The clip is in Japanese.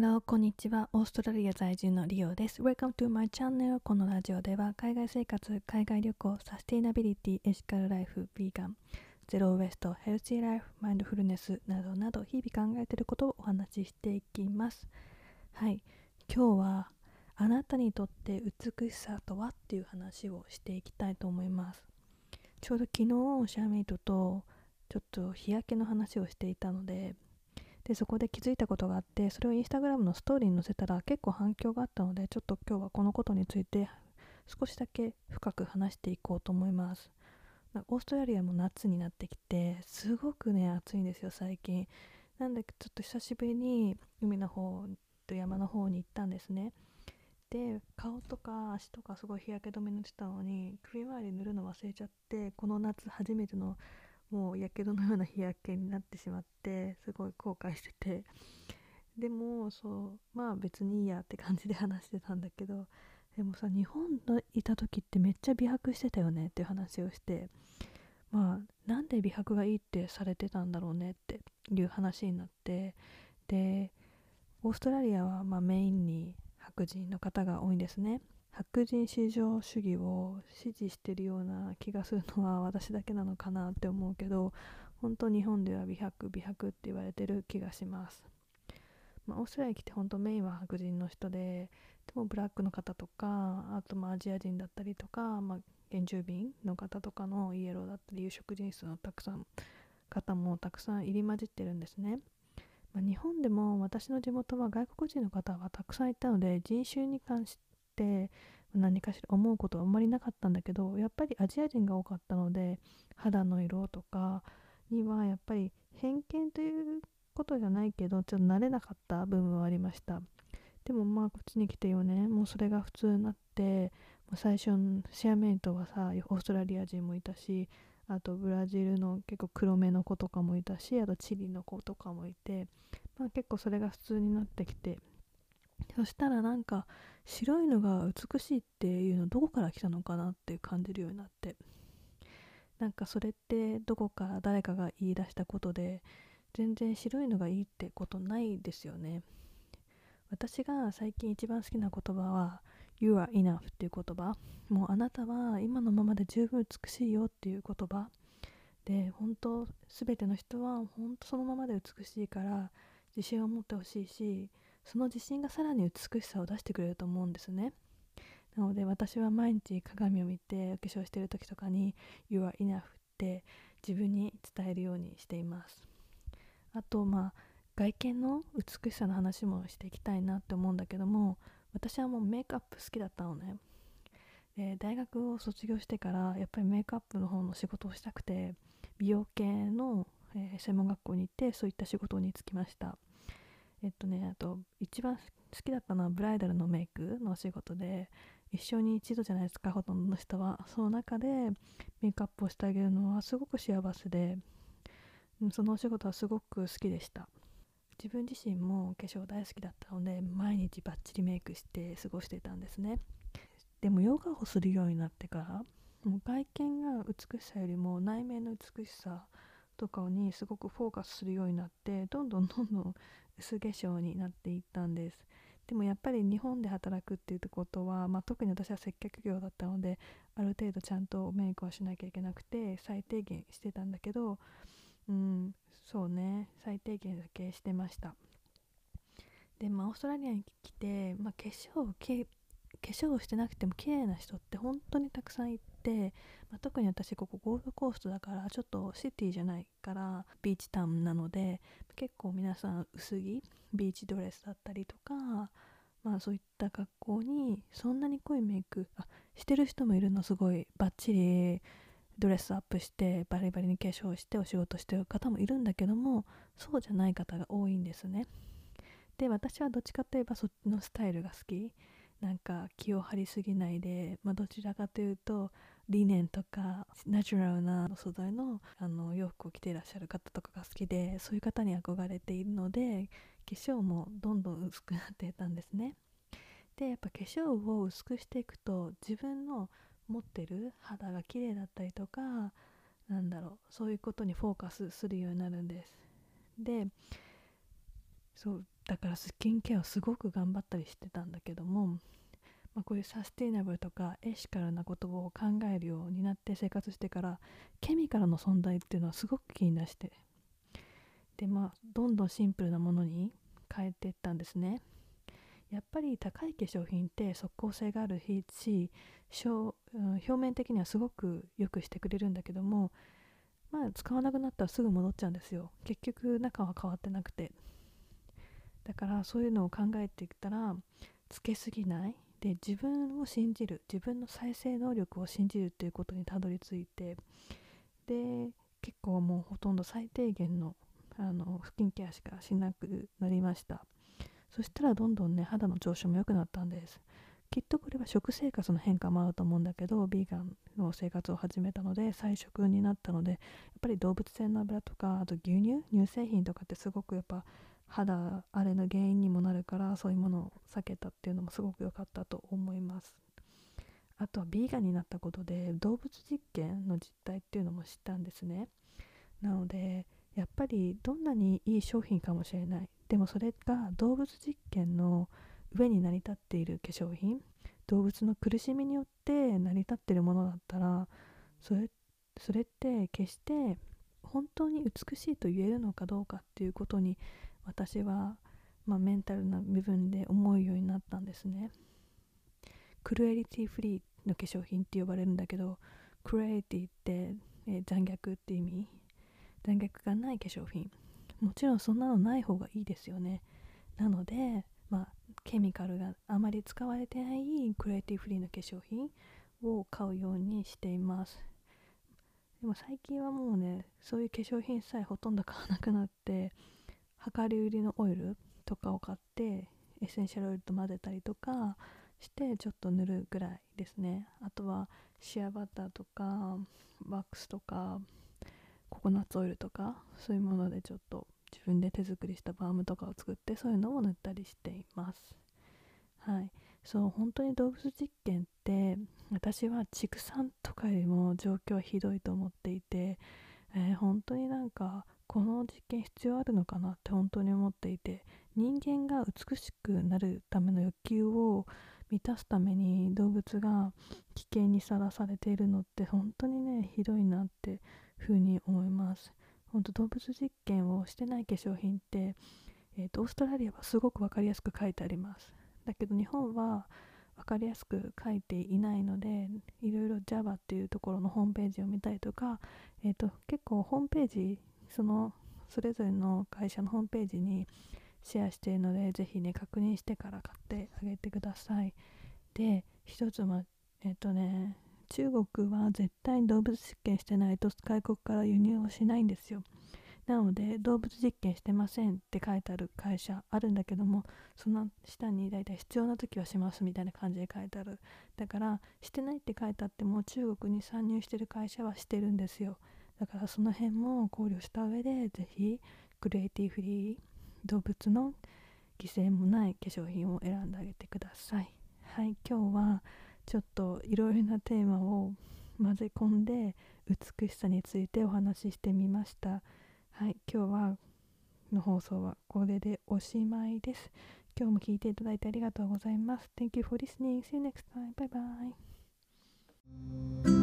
Hello こんにちは。オーストラリア在住のリオです。Welcome to my channel このラジオでは海外生活海外旅行サステイナビリティエシカルライフヴィーガンゼロウエストヘルシーライフマインドフルネスなどなど日々考えていることをお話ししていきます。はい。今日はあなたにとって美しさとはっていう話をしていきたいと思います。ちょうど昨日シャーメイトとちょっと日焼けの話をしていたのででそこで気づいたことがあってそれをインスタグラムのストーリーに載せたら結構反響があったのでちょっと今日はこのことについて少しだけ深く話していこうと思います。オーストラリアも夏になってきてすごくね暑いんですよ最近。なんでちょっと久しぶりに海の方と山の方に行ったんですね。で顔とか足とかすごい日焼け止め塗ってたのに首周り塗るの忘れちゃってこの夏初めてのもうやけどのような日焼けになってしまってすごい後悔してて。でもそうまあ別にいいやって感じで話してたんだけどでもさ日本にいた時ってめっちゃ美白してたよねっていう話をしてまあなんで美白がいいってされてたんだろうねっていう話になってでオーストラリアはまメインに白人の方が多いんですね。白人至上主義を支持してるような気がするのは私だけなのかなって思うけど本当日本では美白美白って言われてる気がします、まあ、オーストラリア来て本当メインは白人の人ででもブラックの方とかあとまあアジア人だったりとか、まあ、原住民の方とかのイエローだったり有色人種のたくさん方もたくさん入り混じってるんですね。まあ、日本でも私の地元は外国人の方はたくさんいたので人種に関して何かしら思うことはあんまりなかったんだけどやっぱりアジア人が多かったので肌の色とかにはやっぱり偏見ということじゃないけどちょっと慣れなかった部分はありました。でもまあこっちに来て4年もうそれが普通になって最初のシェアメイトはさオーストラリア人もいたしあとブラジルの結構黒目の子とかもいたしあとチリの子とかもいて、まあ、結構それが普通になってきて。そしたらなんか白いのが美しいっていうのどこから来たのかなって感じるようになって。なんかそれってどこか誰かが言い出したことで全然白いのがいいってことないですよね。私が最近一番好きな言葉は You are enough っていう言葉。もうあなたは今のままで十分美しいよっていう言葉。で本当全ての人は本当そのままで美しいから自信を持ってほしいしその自信がさらに美しさを出してくれると思うんですね。なので私は毎日鏡を見てお化粧してる時とかに You are enough って自分に伝えるようにしています。あとまあ外見の美しさの話もしていきたいなって思うんだけども私はもうメイクアップ好きだったのね。で大学を卒業してからやっぱりメイクアップの方の仕事をしたくて美容系の、えー、専門学校に行ってそういった仕事に就きました。えっとねあと一番好きだったのはブライダルのメイクのお仕事で一生に一度じゃないですかほとんどの人は。その中でメイクアップをしてあげるのはすごく幸せでそのお仕事はすごく好きでした。自分自身も化粧大好きだったので毎日バッチリメイクして過ごしていたんですね。でもヨガをするようになってからもう外見が美しさよりも内面の美しさとかにすごくフォーカスするようになってどんどんどんどん薄化粧になっていったんです。でもやっぱり日本で働くっていうことは、まあ、特に私は接客業だったのである程度ちゃんとメイクはしなきゃいけなくて最低限してたんだけどうんそうね最低限だけしてました。でまあオーストラリアに来て、まあ、化粧化粧してなくても綺麗な人って本当にたくさんいて、まあ、特に私ここゴールドコーストだからちょっとシティじゃないからビーチタウンなので結構皆さん薄着ビーチドレスだったりとかまあそういった格好にそんなに濃いメイクあしてる人もいるのすごいバッチリドレスアップしてバリバリに化粧してお仕事してる方もいるんだけどもそうじゃない方が多いんですね。で私はどっちかといえばそっちのスタイルが好き。なんか気を張りすぎないで、まあ、どちらかというとリネンとかナチュラルな素材のあの洋服を着ていらっしゃる方とかが好きでそういう方に憧れているので化粧もどんどん薄くなっていたんですね。でやっぱ化粧を薄くしていくと自分の持ってる肌が綺麗だったりとかなんだろうそういうことにフォーカスするようになるんです。でそうだからスキンケアをすごく頑張ったりしてたんだけども、まあ、こういうサステイナブルとかエシカルなことを考えるようになって生活してからケミカルの存在っていうのはすごく気に出してでまあどんどんシンプルなものに変えていったんですね。やっぱり高い化粧品って即効性があるし表面的にはすごく良くしてくれるんだけどもまあ使わなくなったらすぐ戻っちゃうんですよ。結局中は変わってなくて。だからそういうのを考えていったらつけすぎない。で自分を信じる。自分の再生能力を信じるっていうことにたどり着いてで結構もうほとんど最低限のあのスキンケアしかしなくなりました。そしたらどんどんね肌の調子も良くなったんです。きっとこれは食生活の変化もあると思うんだけどビーガンの生活を始めたので菜食になったのでやっぱり動物性の油とかあと牛乳乳製品とかってすごくやっぱ肌荒れの原因にもなるからそういうものを避けたっていうのもすごく良かったと思います。あとはビーガンになったことで動物実験の実態っていうのも知ったんですね。なのでやっぱりどんなにいい商品かもしれない。でもそれが動物実験の上に成り立っている化粧品動物の苦しみによって成り立っているものだったらそれそれって決して本当に美しいと言えるのかどうかっていうことに私は、まあ、メンタルな部分で思うようになったんですね。クルエリティフリーの化粧品って呼ばれるんだけどクルエリティって、えー、残虐って意味？残虐がない化粧品。もちろんそんなのない方がいいですよね。なのでまあケミカルがあまり使われてないクリエイティフリーの化粧品を買うようにしています。でも最近はもうねそういう化粧品さえほとんど買わなくなって量り売りのオイルとかを買ってエッセンシャルオイルと混ぜたりとかしてちょっと塗るぐらいですね。あとはシアバターとかワックスとかココナッツオイルとかそういうものでちょっと自分で手作りしたバームとかを作ってそういうのを塗ったりしています。はい。そう本当に動物実験って私は畜産とかよりも状況はひどいと思っていて、えー、本当になんかこの実験必要あるのかなって本当に思っていて人間が美しくなるための欲求を満たすために動物が危険にさらされているのって本当にねひどいなってふうに思います。本当動物実験をしてない化粧品って、えーと、オーストラリアはすごく分かりやすく書いてあります。だけど日本は分かりやすく書いていないのでいろいろ Java っていうところのホームページを見たりとか、えーと、結構ホームページそのそれぞれの会社のホームページにシェアしているのでぜひね確認してから買ってあげてください。で一つはえっ、とね中国は絶対に動物実験してないと外国から輸入をしないんですよ。なので動物実験してませんって書いてある会社あるんだけどもその下に大体必要な時はしますみたいな感じで書いてある。だからしてないって書いてあっても中国に参入してる会社はしてるんですよ。だからその辺も考慮した上でぜひクリエイティフリー動物の犠牲もない化粧品を選んであげてください。はい今日はちょっといろいろなテーマを混ぜ込んで美しさについてお話ししてみました。はい今日はの放送はこれでおしまいです。今日も聞いていただいてありがとうございます。Thank you for listening. See you next time. Bye bye.